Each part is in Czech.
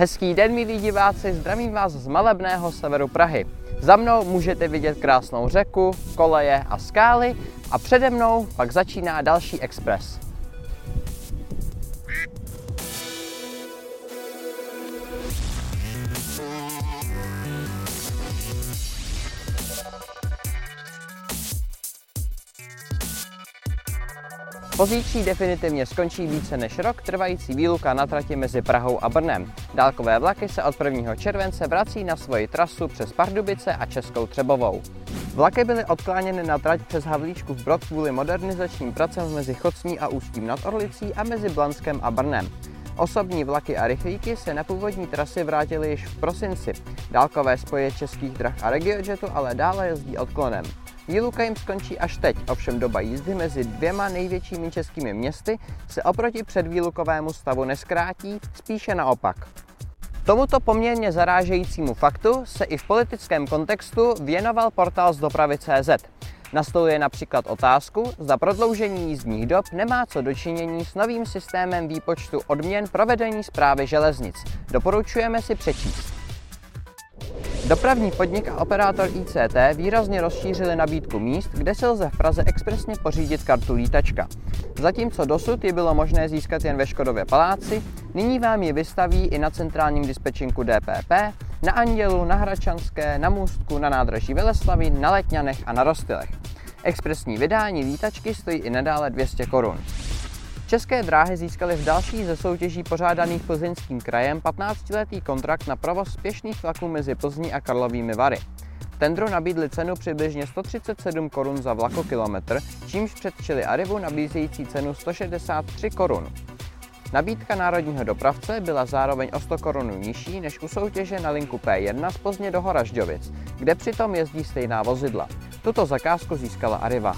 Hezký den, milí diváci, zdravím vás z malebného severu Prahy. Za mnou můžete vidět krásnou řeku, koleje a skály a přede mnou pak začíná další expres. Pozítří definitivně skončí více než rok trvající výluka na trati mezi Prahou a Brnem. Dálkové vlaky se od 1. července vrací na svoji trasu přes Pardubice a Českou Třebovou. Vlaky byly odkláněny na trať přes Havlíčku v Brod kvůli modernizačním pracem mezi Chocní a Ústím nad Orlicí a mezi Blanskem a Brnem. Osobní vlaky a rychlíky se na původní trasy vrátily již v prosinci. Dálkové spoje českých drah a regiojetu ale dále jezdí odklonem. Výluka jim skončí až teď, ovšem doba jízdy mezi dvěma největšími českými městy se oproti předvýlukovému stavu neskrátí, spíše naopak. Tomuto poměrně zarážejícímu faktu se i v politickém kontextu věnoval portál z dopravy.cz. Nastoluje například otázku, zda prodloužení jízdních dob nemá co dočinění s novým systémem výpočtu odměn provedení zprávy železnic. Doporučujeme si přečíst. Dopravní podnik a operátor ICT výrazně rozšířili nabídku míst, kde se lze v Praze expresně pořídit kartu lítačka. Zatímco dosud ji bylo možné získat jen ve Škodově paláci, nyní vám ji vystaví i na centrálním dispečinku DPP, na Andělu, na Hračanské, na Můstku, na nádraží Veleslaví, na Letňanech a na Rostylech. Expresní vydání lítačky stojí i nadále 200 korun. České dráhy získaly v další ze soutěží pořádaných Plzeňským krajem 15-letý kontrakt na provoz spěšných vlaků mezi Plzní a Karlovými Vary. Tendru nabídli cenu přibližně 137 korun za vlakokilometr, čímž předčili Arivu nabízející cenu 163 korun. Nabídka národního dopravce byla zároveň o 100 korun nižší než u soutěže na linku P1 z Plzně do Horažďovic, kde přitom jezdí stejná vozidla. Tuto zakázku získala Ariva.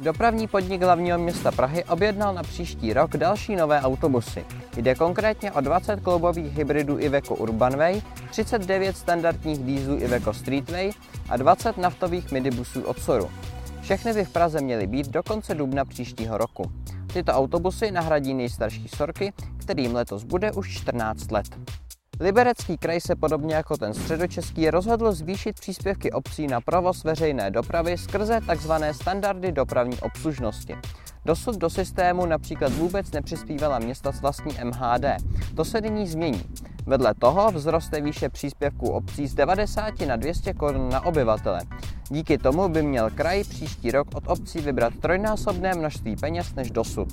Dopravní podnik hlavního města Prahy objednal na příští rok další nové autobusy. Jde konkrétně o 20 kloubových hybridů Iveco Urbanway, 39 standardních dýzlů Iveco Streetway a 20 naftových midibusů od Soru. Všechny by v Praze měly být do konce dubna příštího roku. Tyto autobusy nahradí nejstarší Sorky, kterým letos bude už 14 let. Liberecký kraj se podobně jako ten středočeský rozhodl zvýšit příspěvky obcí na provoz veřejné dopravy skrze tzv. standardy dopravní obslužnosti. Dosud do systému například vůbec nepřispívala města s vlastní MHD. To se nyní změní. Vedle toho vzroste výše příspěvků obcí z 90 na 200 korun na obyvatele. Díky tomu by měl kraj příští rok od obcí vybrat trojnásobné množství peněz než dosud.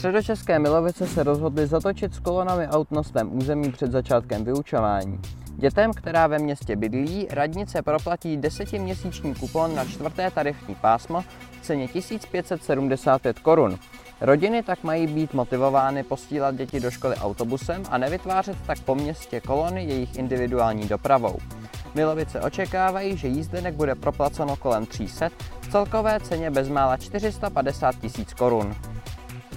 Středočeské Milovice se rozhodly zatočit s kolonami aut na svém území před začátkem vyučování. Dětem, která ve městě bydlí, radnice proplatí desetiměsíční kupon na čtvrté tarifní pásmo v ceně 1575 korun. Rodiny tak mají být motivovány posílat děti do školy autobusem a nevytvářet tak po městě kolony jejich individuální dopravou. Milovice očekávají, že jízdenek bude proplaceno kolem 300 v celkové ceně bezmála 450 tisíc korun.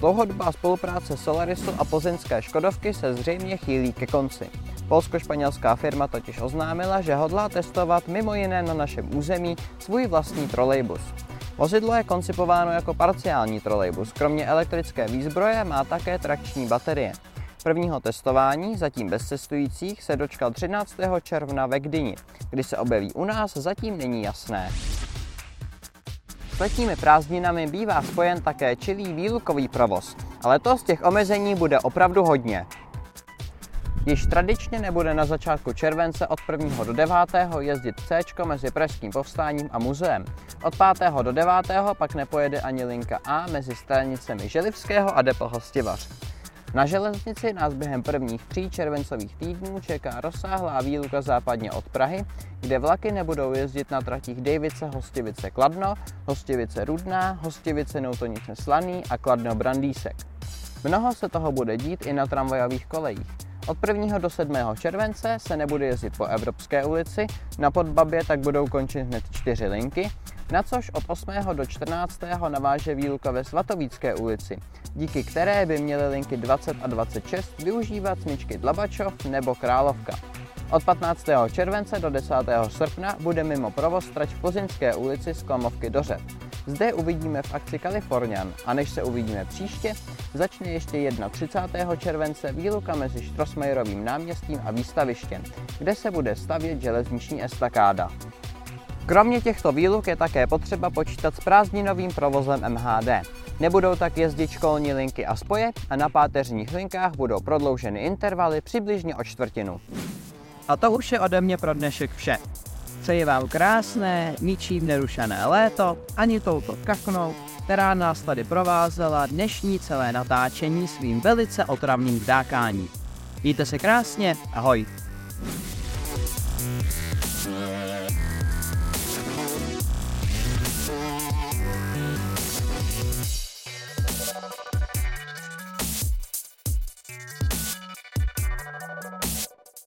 Dlouhodobá spolupráce Solarisu a plzeňské Škodovky se zřejmě chýlí ke konci. Polsko-španělská firma totiž oznámila, že hodlá testovat mimo jiné na našem území svůj vlastní trolejbus. Vozidlo je koncipováno jako parciální trolejbus, kromě elektrické výzbroje má také trakční baterie. Prvního testování, zatím bez cestujících, se dočkal 13. června ve Gdyni. Kdy se objeví u nás, zatím není jasné. S letními prázdninami bývá spojen také čilý výlukový provoz, ale to z těch omezení bude opravdu hodně. Již tradičně nebude na začátku července od 1. do 9. jezdit C mezi Pražským povstáním a muzeem. Od 5. do 9. pak nepojede ani linka A mezi stranicemi Želivského a Depl Hostivař. Na železnici nás během prvních tří červencových týdnů čeká rozsáhlá výluka západně od Prahy, kde vlaky nebudou jezdit na tratích Dejvice, Hostivice, Kladno, Hostivice Rudná, Hostivice Noutonice Slaný a Kladno Brandýsek. Mnoho se toho bude dít i na tramvajových kolejích. Od 1. do 7. července se nebude jezdit po Evropské ulici, na Podbabě tak budou končit hned čtyři linky, na což od 8. do 14. naváže výluka ve Svatovícké ulici, díky které by měly linky 20 a 26 využívat smyčky Dlabačov nebo Královka. Od 15. července do 10. srpna bude mimo provoz trať v Plzeňské ulici z Klamovky do Řep. Zde uvidíme v akci Kalifornian a než se uvidíme příště, začne ještě 31. července výluka mezi Štrosmajerovým náměstím a výstavištěm, kde se bude stavět železniční estakáda. Kromě těchto výluk je také potřeba počítat s prázdninovým provozem MHD. Nebudou tak jezdit školní linky a spoje a na páteřních linkách budou prodlouženy intervaly přibližně o čtvrtinu. A to už je ode mě pro dnešek vše. Přeji vám krásné, ničím nerušené léto, ani touto kachnou, která nás tady provázela dnešní celé natáčení svým velice otravným vdákáním. Mějte se krásně, ahoj!